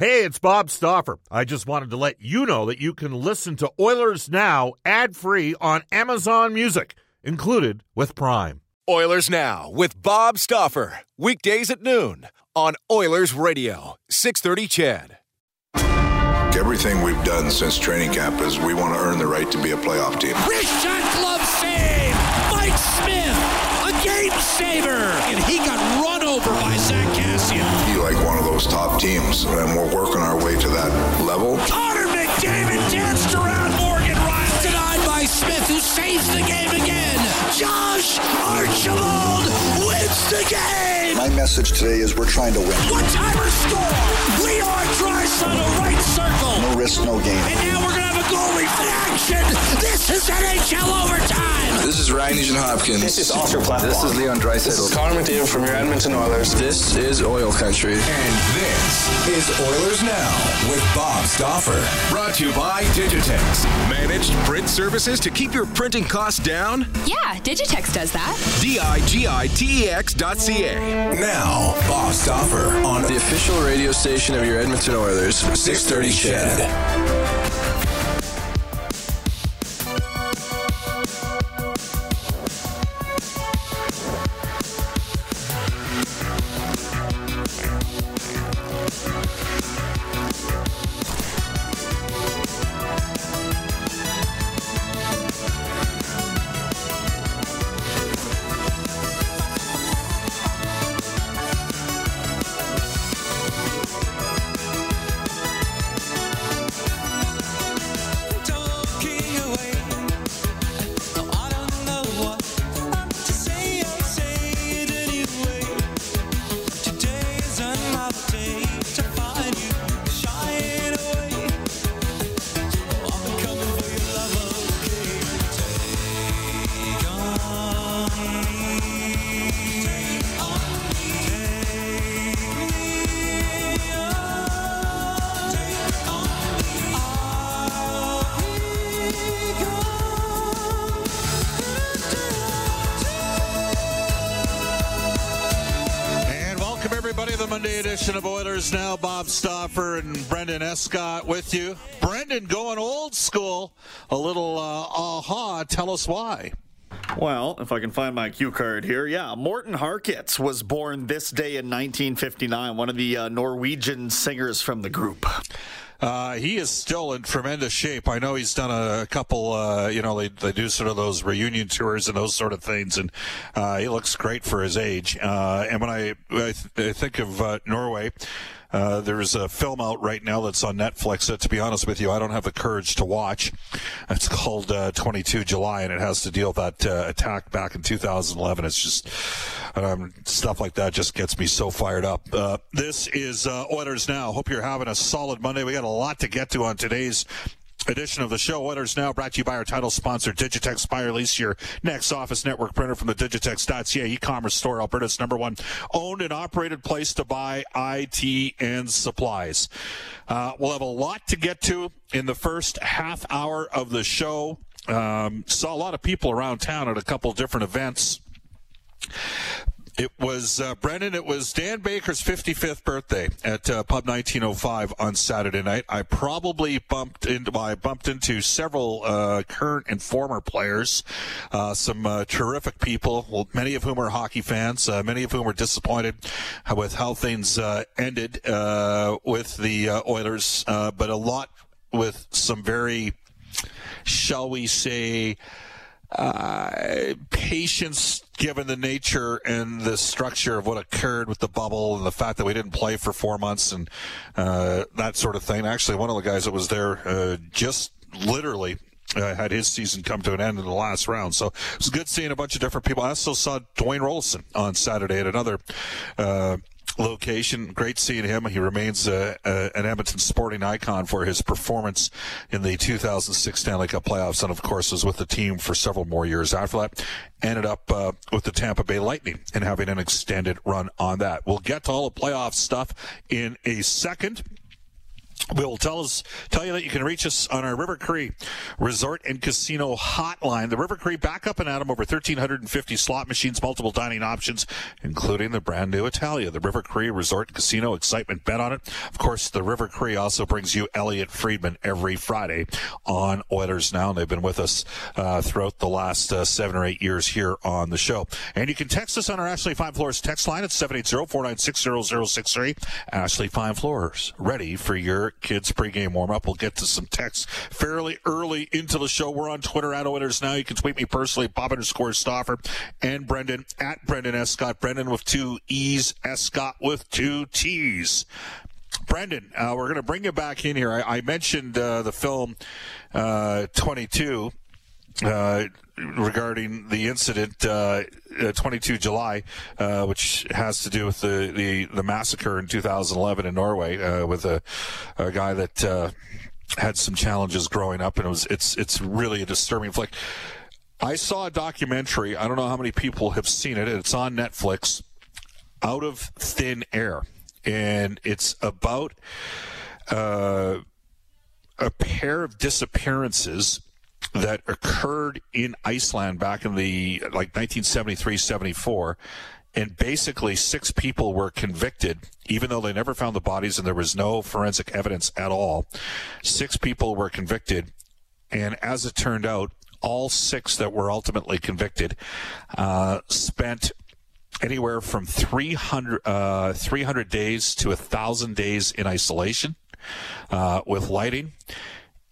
Hey, it's Bob Stauffer. I just wanted to let you know that you can listen to Oilers Now ad free on Amazon Music, included with Prime. Oilers Now with Bob Stauffer. Weekdays at noon on Oilers Radio, 630 CHED. Everything we've done since training camp is we want to earn the right to be a playoff team. Wrist shot those top teams, and we're working our way to that level. Connor McDavid danced around Morgan Rielly. Denied by Smith, who saves the game again. Josh Archibald wins the game! My message today is we're trying to win. One-timer score! Leon Draisaitl right circle! No risk, no gain. And now we're going to have a goalie in action! This is NHL overtime! This is Ryan Nugent Hopkins. This is Oscar Platt. This is Leon Draisaitl. This is Connor McDavid from your Edmonton Oilers. This is Oil Country. And this is Oilers Now with Bob Stauffer. Brought to you by Digitex. Managed print services to keep your printing costs down? Yeah, Digitex does that. D-I-G-I-T-E-X dot C-A. Now, Bob Stauffer on The official radio station of your Edmonton Oilers, 630 CHED. Monday edition of Oilers Now. Bob Stauffer and Brendan Escott with you. Brendan going old school. A little uh, a-ha. Tell us why. Well, if I can find my cue card here, yeah, Morten Harket was born this day in 1959, one of the uh, Norwegian singers from the group. Uh, he is still in tremendous shape. I know he's done a, couple, uh, you know, they, they do sort of those reunion tours and those sort of things, and uh, he looks great for his age. Uh, and when I, I, th- I think of uh, Norway, uh, there's a film out right now that's on Netflix that, to be honest with you, I don't have the courage to watch. It's called uh, 22 July, and it has to deal with that uh, attack back in 2011. It's just um, stuff like that just gets me so fired up. Uh, this is uh, Oilers Now. Hope you're having a solid Monday. We got a lot to get to on today's edition of the show. Oilers Now brought to you by our title sponsor, Digitex. Or lease your next office network printer from the Digitex.ca e-commerce store, Alberta's number one owned and operated place to buy IT and supplies. Uh, we'll have a lot to get to in the first half hour of the show. Um, saw a lot of people around town at a couple different events. It was uh, Brendan. It was Dan Baker's 55th birthday at uh, Pub 1905 on Saturday night. I probably bumped into. Well, I bumped into several uh, current and former players, uh, some uh, terrific people. Well, many of whom are hockey fans. Uh, many of whom are disappointed with how things uh, ended uh, with the Oilers, uh, but a lot with some very, shall we say, uh, patience given the nature and the structure of what occurred with the bubble and the fact that we didn't play for four months and uh, that sort of thing. Actually, one of the guys that was there uh, just literally uh, had his season come to an end in the last round. So it was good seeing a bunch of different people. I also saw Dwayne Roloson on Saturday at another uh, location. Great seeing him. He remains uh, uh, an Edmonton sporting icon for his performance in the 2006 Stanley Cup playoffs, and of course was with the team for several more years after that. Ended up uh, with the Tampa Bay Lightning and having an extended run on that. We'll get to all the playoff stuff in a second. We'll tell us tell you that you can reach us on our River Cree Resort and Casino hotline. The River Cree back up and at them over 1,350 slot machines, multiple dining options, including the brand new Italia. The River Cree Resort and Casino excitement bet on it. Of course, the River Cree also brings you Elliotte Friedman every Friday on Oilers Now. And they've been with us uh, throughout the last uh, seven or eight years here on the show. And you can text us on our Ashley Fine Floors text line at 780-496-0063. Ashley Fine Floors, ready for your kids pregame warm up. We'll get to some texts fairly early into the show. We're on Twitter at Oilers now. You can tweet me personally, Bob underscore Stauffer and Brendan at Brendan S. Scott. Brendan with two E's, S. Scott with two T's. Brendan, uh, we're going to bring you back in here. I, I mentioned uh, the film uh, 22 uh, regarding the incident uh, uh, 22 July, uh, which has to do with the, the, the massacre in 2011 in Norway uh, with a, a guy that had some challenges growing up, and it was it's it's really a disturbing flick. I saw a documentary. I don't know how many people have seen it. It's on Netflix. Out of Thin Air, and it's about a pair of disappearances that occurred in Iceland back in the like 1973 74 and basically six people were convicted even though they never found the bodies and there was no forensic evidence at all six people were convicted. And as it turned out all six that were ultimately convicted uh, spent anywhere from 300, uh, 300 days to 1,000 days in isolation uh, with lighting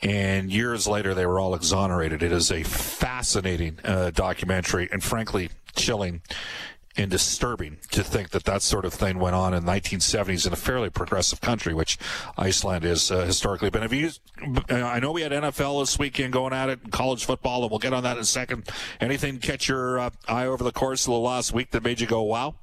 and years later they were all exonerated. It is a fascinating uh, documentary and frankly chilling and disturbing to think that that sort of thing went on in the 1970s in a fairly progressive country, which Iceland is uh, historically been. Have you? I know we had NFL this weekend going at it, college football, and we'll get on that in a second. Anything catch your uh, eye over the course of the last week that made you go, "Wow"?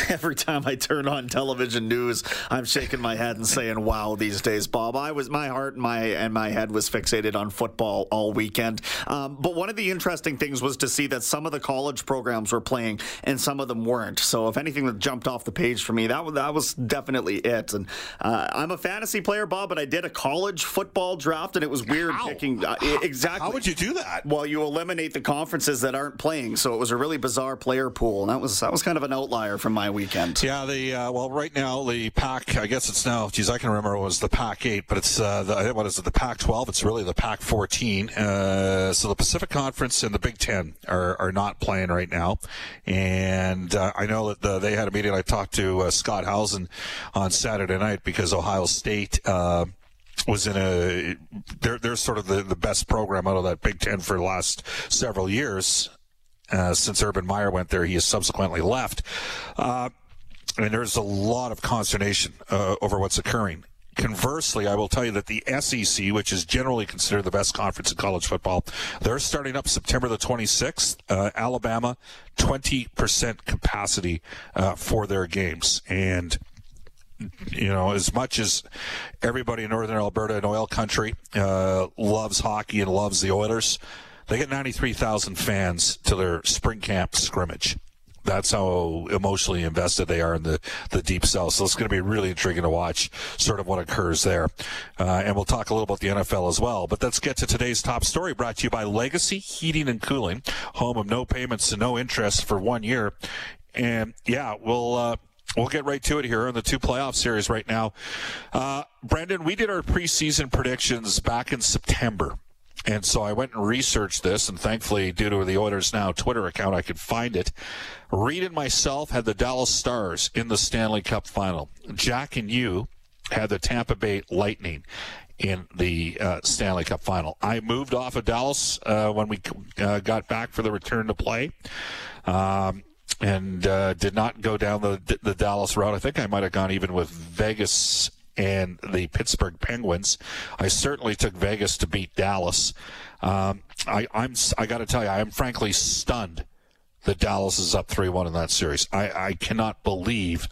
Every time I turn on television news, I'm shaking my head and saying, "Wow!" These days, Bob. I was my heart and my and my head was fixated on football all weekend. Um, but one of the interesting things was to see that some of the college programs were playing and some of them weren't. So, if anything that jumped off the page for me, that was that was definitely it. And uh, I'm a fantasy player, Bob, but I did a college football draft, and it was weird How? picking uh, exactly. How would you do that? Well, you eliminate the conferences that aren't playing, so it was a really bizarre player pool, and that was that was kind of an outlier from my weekend. Yeah, the uh, well, right now the Pac. I guess it's now. Geez, I can remember it was the Pac eight, but it's uh, the what is it? The Pac twelve. It's really the Pac fourteen. Uh, so the Pacific Conference and the Big Ten are are not playing right now, and uh, I know that the, they had a meeting. I talked to uh, Scott Hausen on Saturday night because Ohio State. Uh, was in a they're they're sort of the, the best program out of that Big Ten for the last several years. Uh, since Urban Meyer went there, he has subsequently left. Uh, and there's a lot of consternation uh, over what's occurring. Conversely, I will tell you that the SEC, which is generally considered the best conference in college football, they're starting up September the 26th. Uh, Alabama, 20% capacity uh, for their games. And you know, as much as everybody in northern Alberta and oil country uh, loves hockey and loves the Oilers, they get 93,000 fans to their spring camp scrimmage. That's how emotionally invested they are in the, the deep south. So it's going to be really intriguing to watch sort of what occurs there. Uh, and we'll talk a little about the NFL as well. But let's get to today's top story brought to you by Legacy Heating and Cooling, home of no payments and no interest for one year. And yeah, we'll, uh, We'll get right to it here in the two playoff series right now. Uh, Brendan, we did our preseason predictions back in September. And so I went and researched this, and thankfully, due to the Oilers Now Twitter account, I could find it. Reed and myself had the Dallas Stars in the Stanley Cup final. Jack and you had the Tampa Bay Lightning in the uh, Stanley Cup final. I moved off of Dallas uh, when we uh, got back for the return to play. Um, and uh, did not go down the the Dallas route. I think I might have gone even with Vegas and the Pittsburgh Penguins. I certainly took Vegas to beat Dallas. Um, I, I'm I got to tell you, I am frankly stunned that Dallas is up three one in that series. I, I cannot believe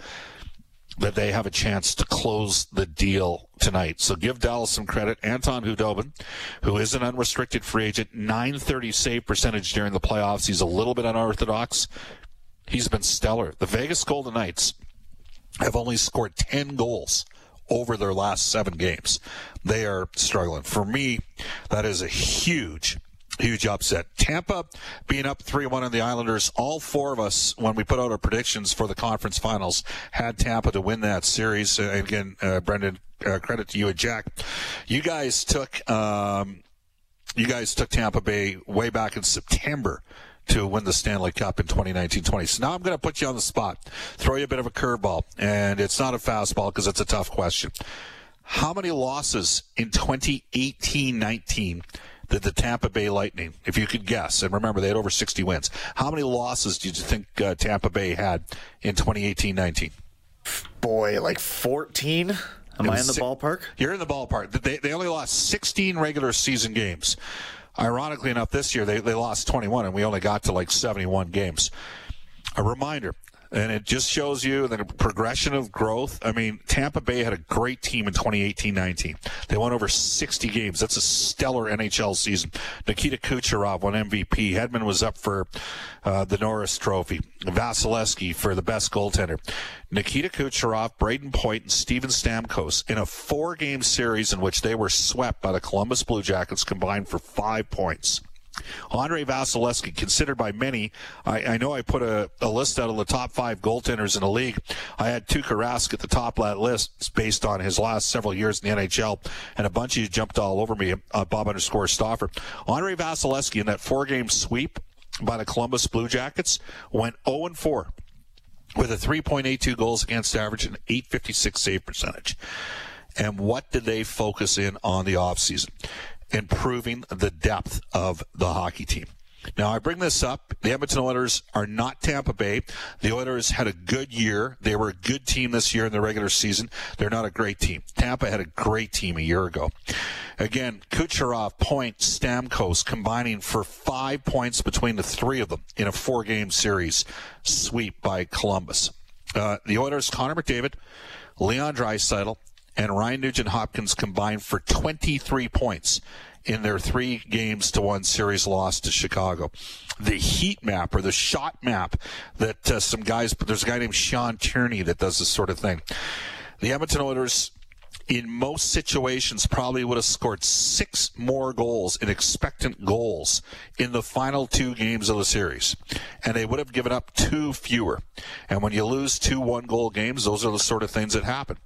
that they have a chance to close the deal tonight. So give Dallas some credit. Anton Khudobin, who is an unrestricted free agent, 930 save percentage during the playoffs. He's a little bit unorthodox. He's been stellar. The Vegas Golden Knights have only scored 10 goals over their last seven games. They are struggling. For me, that is a huge, huge upset. Tampa being up 3 1 on the Islanders, all four of us, when we put out our predictions for the conference finals, had Tampa to win that series. Uh, again, uh, Brendan, uh, credit to you and Jack. You guys took. Um, you guys took Tampa Bay way back in September to win the Stanley Cup in 2019-20. So now I'm going to put you on the spot, throw you a bit of a curveball, and it's not a fastball because it's a tough question. How many losses in 2018-19 did the Tampa Bay Lightning, if you could guess, and remember they had over 60 wins, how many losses did you think uh, Tampa Bay had in 2018-19? Boy, like 14? Am I in the ballpark? You're in the ballpark. They, they only lost 16 regular season games. Ironically enough, this year they, they lost 21 and we only got to like 71 games. A reminder, and it just shows you the progression of growth. I mean, Tampa Bay had a great team in 2018-19. They won over 60 games. That's a stellar NHL season. Nikita Kucherov won MVP. Hedman was up for uh, the Norris Trophy. Vasilevskiy for the best goaltender. Nikita Kucherov, Brayden Point, and Steven Stamkos in a four-game series in which they were swept by the Columbus Blue Jackets combined for five points. Andre Vasilevskiy, considered by many, I, I know I put a, a, list out of the top five goaltenders in the league. I had Tuukka Rask at the top of that list based on his last several years in the NHL, and a bunch of you jumped all over me, uh, Bob underscore Stauffer. Andre Vasilevskiy in that four-game sweep by the Columbus Blue Jackets went 0-4 with a 3.82 goals against average and 856 save percentage. And what did they focus in on the offseason? Improving the depth of the hockey team. Now, I bring this up. The Edmonton Oilers are not Tampa Bay. The Oilers had a good year. They were a good team this year in the regular season. They're not a great team. Tampa had a great team a year ago. Again, Kucherov, Point, Stamkos combining for five points between the three of them in a four game series sweep by Columbus. Uh, the Oilers, Connor McDavid, Leon Draisaitl, and Ryan Nugent Hopkins combined for 23 points in their three games to one series loss to Chicago. The heat map or the shot map that uh, some guys, there's a guy named Sean Tierney that does this sort of thing. The Edmonton Oilers in most situations probably would have scored six more goals in expectant goals in the final two games of the series. And they would have given up two fewer. And when you lose two one goal games, those are the sort of things that happen.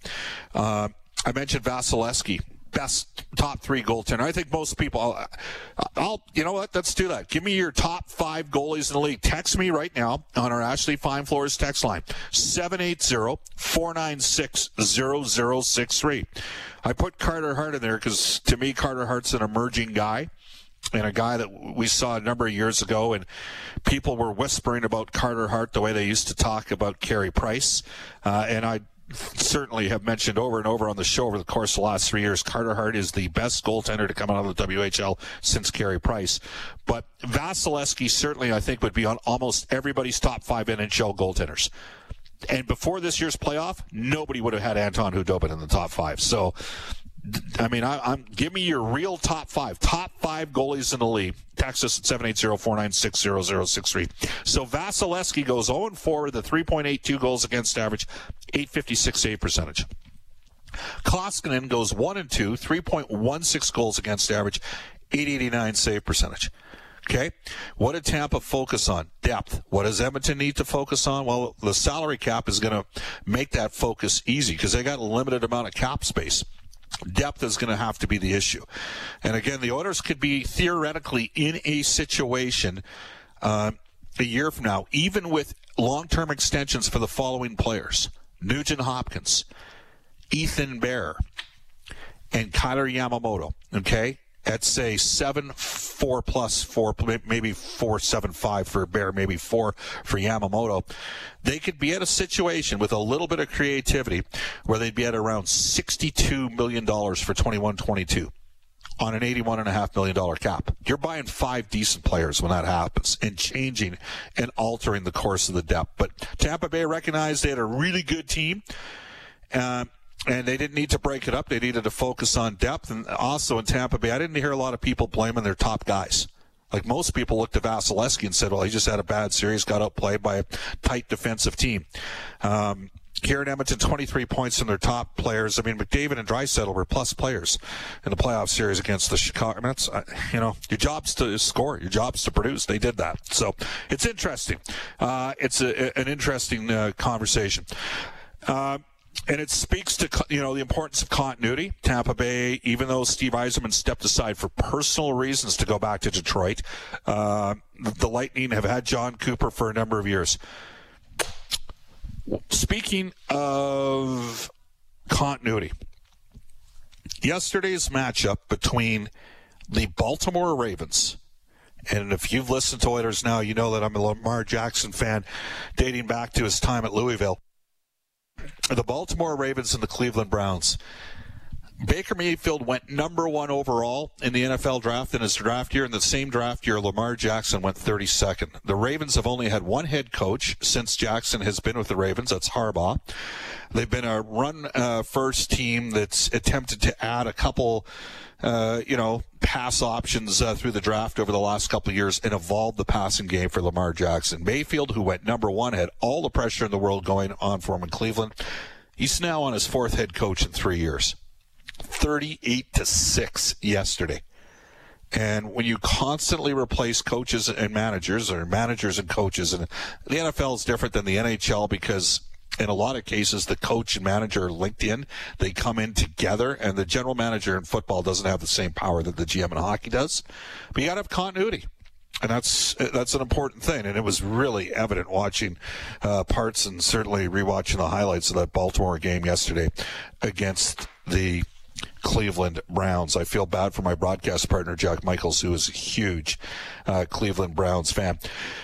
Uh, I mentioned Vasilevskiy best top three goaltender. I think most people, I'll, I'll, you know what? Let's do that. Give me your top five goalies in the league. Text me right now on our Ashley Fine Floors text line 780-496-0063. I put Carter Hart in there because to me, Carter Hart's an emerging guy and a guy that we saw a number of years ago, and people were whispering about Carter Hart the way they used to talk about Carey Price. Uh, and I certainly have mentioned over and over on the show over the course of the last three years, Carter Hart is the best goaltender to come out of the WHL since Carey Price. But Vasilevskiy certainly, I think, would be on almost everybody's top five NHL goaltenders. And before this year's playoff, nobody would have had Anton Khudobin in the top five. So I mean, I, am give me your real top five, top five goalies in the league. Text us at 780-496-0063. So Vasilevskiy goes 0-4 with a 3.82 goals against average, 856 save percentage. Koskinen goes 1 and 2, 3.16 goals against average, 889 save percentage. Okay. What did Tampa focus on? Depth. What does Edmonton need to focus on? Well, the salary cap is going to make that focus easy because they got a limited amount of cap space depth is going to have to be the issue. And again, the Oilers could be theoretically in a situation uh, a year from now, even with long term extensions for the following players Nugent Hopkins, Ethan Bear, and Kailer Yamamoto. Okay? At say seven four plus four maybe four seven five for a Bear maybe four for Yamamoto they could be at a situation with a little bit of creativity where they'd be at around 62 million dollars for 21-22 on an $81.5 million cap. You're buying five decent players when that happens and changing and altering the course of the depth. But Tampa Bay recognized they had a really good team. Uh, and they didn't need to break it up. They needed to focus on depth. And also in Tampa Bay, I didn't hear a lot of people blaming their top guys. Like most people looked at Vasilevskiy and said, well, he just had a bad series, got outplayed by a tight defensive team. Um, here in Edmonton, 23 points from their top players. I mean, McDavid and Draisaitl were plus players in the playoff series against the Chicago Mets. Uh, you know, your job's to score, your job's to produce. They did that. So it's interesting. Uh, it's a, an interesting uh, conversation. And it speaks to you know the importance of continuity. Tampa Bay, even though Steve Yzerman stepped aside for personal reasons to go back to Detroit, uh, the Lightning have had Jon Cooper for a number of years. Speaking of continuity, yesterday's matchup between the Baltimore Ravens. And if you've listened to Oilers now, you know that I'm a Lamar Jackson fan dating back to his time at Louisville the Baltimore Ravens and the Cleveland Browns. Baker Mayfield went number one overall in the NFL draft in his draft year. In the same draft year, Lamar Jackson went 32nd. The Ravens have only had one head coach since Jackson has been with the Ravens. That's Harbaugh. They've been a run uh, first team that's attempted to add a couple uh, you know, pass options uh, through the draft over the last couple of years and evolved the passing game for Lamar Jackson. Mayfield, who went number one, had all the pressure in the world going on for him in Cleveland. He's now on his fourth head coach in three years. 38 to 6 yesterday. And when you constantly replace coaches and managers or managers and coaches, and the NFL is different than the NHL because in a lot of cases, the coach and manager are linked in. They come in together, and the general manager in football doesn't have the same power that the GM in hockey does. But you got to have continuity. And that's that's an important thing, and it was really evident watching uh, parts and certainly rewatching the highlights of that Baltimore game yesterday against the Cleveland Browns. I feel bad for my broadcast partner, Jack Michaels, who is a huge uh, Cleveland Browns fan.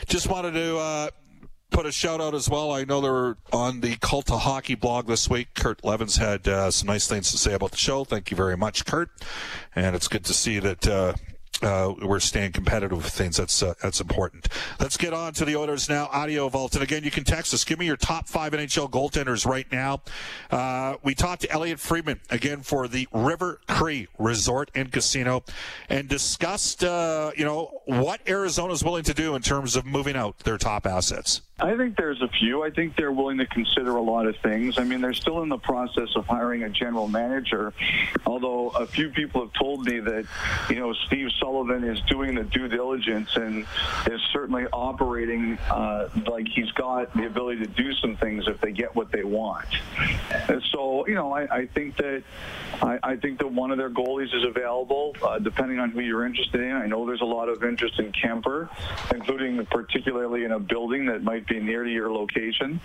Just wanted to uh, put a shout out as well. I know they're on the Cult of Hockey blog this week. Kurt Leavins had uh, some nice things to say about the show. Thank you very much, Kurt. And it's good to see that. Uh, uh, we're staying competitive with things. That's uh, that's important. Let's get on to the Oilers Now. Audio Vault, and again, you can text us. Give me your top five NHL goaltenders right now. Uh, we talked to Elliotte Friedman again for the River Cree Resort and Casino, and discussed uh, you know what Arizona is willing to do in terms of moving out their top assets. I think there's a few. I think they're willing to consider a lot of things. I mean, they're still in the process of hiring a general manager, although a few people have told me that, you know, Steve Sullivan is doing the due diligence and is certainly operating uh, like he's got the ability to do some things if they get what they want. And so, you know, I, I think that I, I, think that one of their goalies is available, uh, depending on who you're interested in. I know there's a lot of interest in Kuemper, including particularly in a building that might be near to your location.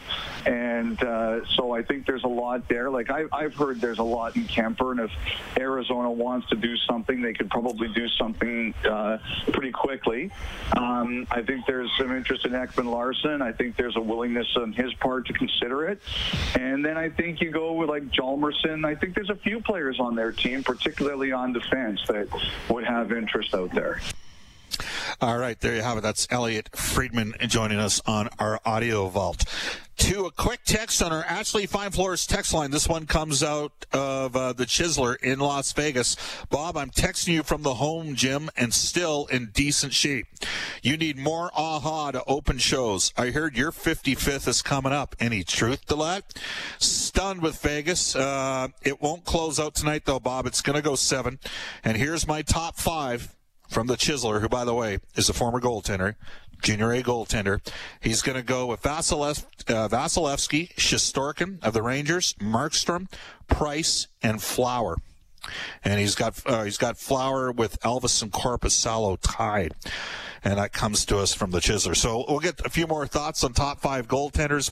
And uh, so I think there's a lot there. Like I, I've heard there's a lot in Kuemper, and if Arizona wants to do something, they could probably do something uh, pretty quickly. Um, I think there's some interest in Ekman-Larsson. I think there's a willingness on his part to consider it. And then I think you go with like Hjalmarsson. I think there's a few players on their team, particularly on defense, that would have interest out there. All right, there you have it. That's Elliotte Friedman joining us on our audio vault. To a quick text on our Ashley Fine Floors text line. This one comes out of uh, the Chisler in Las Vegas. Bob, I'm texting you from the home gym and still in decent shape. You need more a-ha to open shows. I heard your 55th is coming up. Any truth to that? Stunned with Vegas. Uh, it won't close out tonight though, Bob. It's going to go seven. And here's my top five from the Chisler, who, by the way, is a former goaltender, junior A goaltender. He's going to go with uh, Vasilevskiy, Shesterkin of the Rangers, Markstrom, Price, and Flower. And he's got uh, he's got Flower with Elvis and Korpisalo tied. And that comes to us from the Chisler. So we'll get a few more thoughts on top five goaltenders.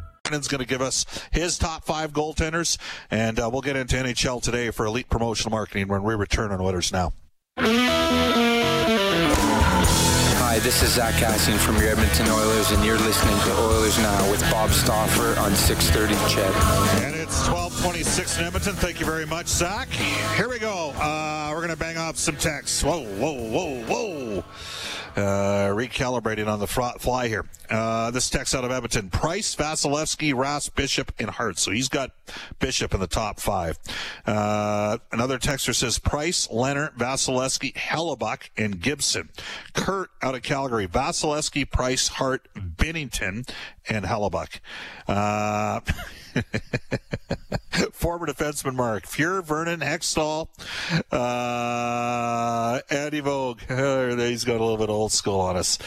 Brendan's going to give us his top five goaltenders, and uh, we'll get into NHL today for elite promotional marketing when we return on Oilers Now. Hi, this is Zack Kassian from your Edmonton Oilers, and you're listening to Oilers Now with Bob Stauffer on 630 CHED. And it's 1226 in Edmonton. Thank you very much, Zach. Here we go. Uh, we're going to bang off some texts. Whoa, whoa, whoa, whoa. Uh, recalibrating on the fly here. Uh, this text out of Edmonton. Price, Vasilevskiy, Rask, Bishop, and Hart. So he's got Bishop in the top five. Uh, another texter says Price, Leonard, Vasilevskiy, Hellebuyck, and Gibson. Kurt out of Calgary. Vasilevskiy, Price, Hart, Binnington, and Hellebuyck. Former defenseman Mark Fuhr, Vernon Hextall, uh, Andy Moog. he's got a little bit old school on us.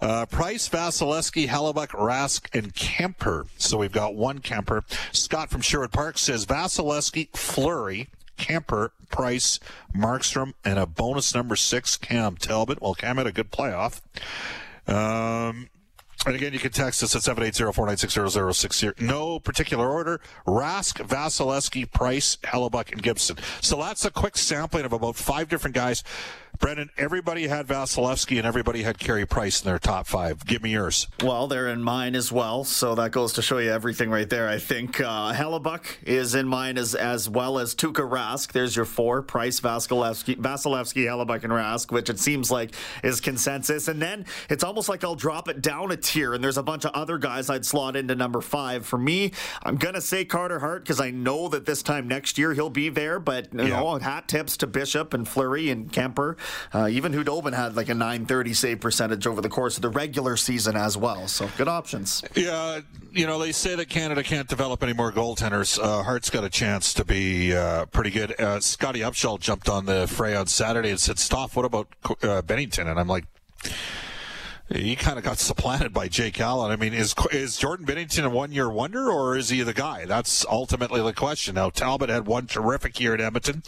Uh, Price, Vasilevskiy, Hellebuyck, Rask, and Kuemper. So we've got one Kuemper. Scott from Sherwood Park says Vasilevskiy, Fleury, Kuemper, Price, Markstrom, and a bonus number six, Cam Talbot. Well, Cam had a good playoff. Um, and again, you can text us at 780-496-0060. No particular order. Rask, Vasilevskiy, Price, Hellebuyck, and Gibson. So that's a quick sampling of about five different guys Brendan, everybody had Vasilevskiy and everybody had Carey Price in their top five. Give me yours. Well, they're in mine as well, so that goes to show you everything right there. I think uh, Hellebuyck is in mine as as well as Tuukka Rask. There's your four: Price, Vasilevskiy, Vasilevskiy, Hellebuyck, and Rask, which it seems like is consensus. And then it's almost like I'll drop it down a tier, and there's a bunch of other guys I'd slot into number five. For me, I'm gonna say Carter Hart because I know that this time next year he'll be there. But you yeah. know, hat tips to Bishop and Fleury and Kuemper. Uh, even Khudobin had like a 930 save percentage over the course of the regular season as well. So good options. Yeah, you know, they say that Canada can't develop any more goaltenders. Uh, Hart's got a chance to be uh, pretty good. Uh, Scotty Upshall jumped on the fray on Saturday and said, Stoff, what about uh, Binnington? And I'm like, he kind of got supplanted by Jake Allen. I mean, is is Jordan Binnington a one year wonder or is he the guy? That's ultimately the question. Now Talbot had one terrific year at Edmonton,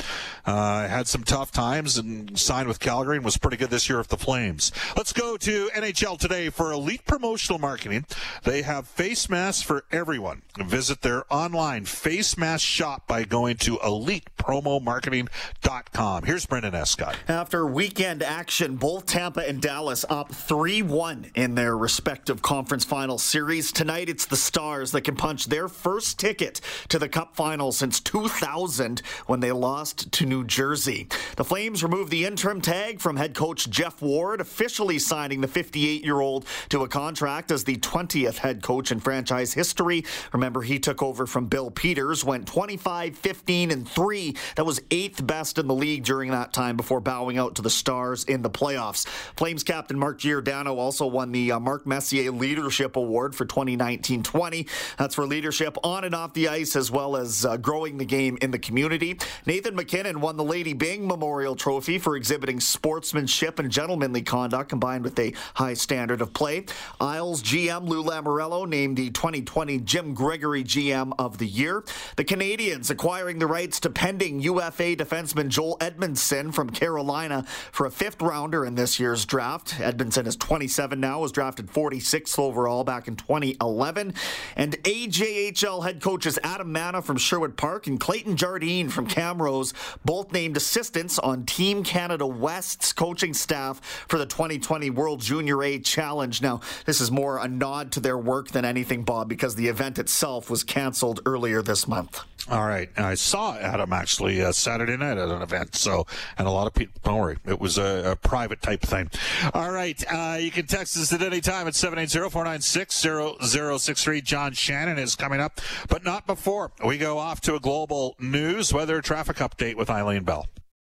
uh, had some tough times and signed with Calgary and was pretty good this year with the Flames. Let's go to NHL today for elite promotional marketing. They have face masks for everyone. Visit their online face mask shop by going to elitepromomarketing.com. Here's Brendan Escott. After weekend action, both Tampa and Dallas up three won in their respective conference final series. Tonight, it's the Stars that can punch their first ticket to the Cup final since 2000 when they lost to New Jersey. The Flames removed the interim tag from head coach Geoff Ward, officially signing the 58 year old to a contract as the 20th head coach in franchise history. Remember, he took over from Bill Peters, went 25, 15, and 3. That was eighth best in the league during that time before bowing out to the Stars in the playoffs. Flames captain Mark Giordano also won the uh, Mark Messier Leadership Award for 2019 20. That's for leadership on and off the ice, as well as uh, growing the game in the community. Nathan MacKinnon won the Lady Byng Memorial Trophy for exhibiting sportsmanship and gentlemanly conduct combined with a high standard of play. Isles GM Lou Lamoriello named the 2020 Jim Gregory GM of the Year. The Canadiens acquiring the rights to pending UFA defenseman Joel Edmundson from Carolina for a fifth rounder in this year's draft. Edmundson is 20 27 now, was drafted 46th overall back in 2011. And AJHL head coaches Adam Manna from Sherwood Park and Clayton Jardine from Camrose both named assistants on Team Canada West's coaching staff for the 2020 World Junior A Challenge. Now, this is more a nod to their work than anything, Bob, because the event itself was canceled earlier this month. All right. I saw Adam actually uh, Saturday night at an event. So, and a lot of people, don't worry, it was a, a private type thing. All right. Uh, you can text us at any time at 780-496-0063. John Shannon is coming up, but not before we go off to a global news weather traffic update with Eileen Bell.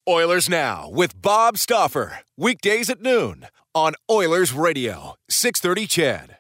Oilers Now with Bob Stauffer. Weekdays at noon on Oilers Radio, 630 CHED.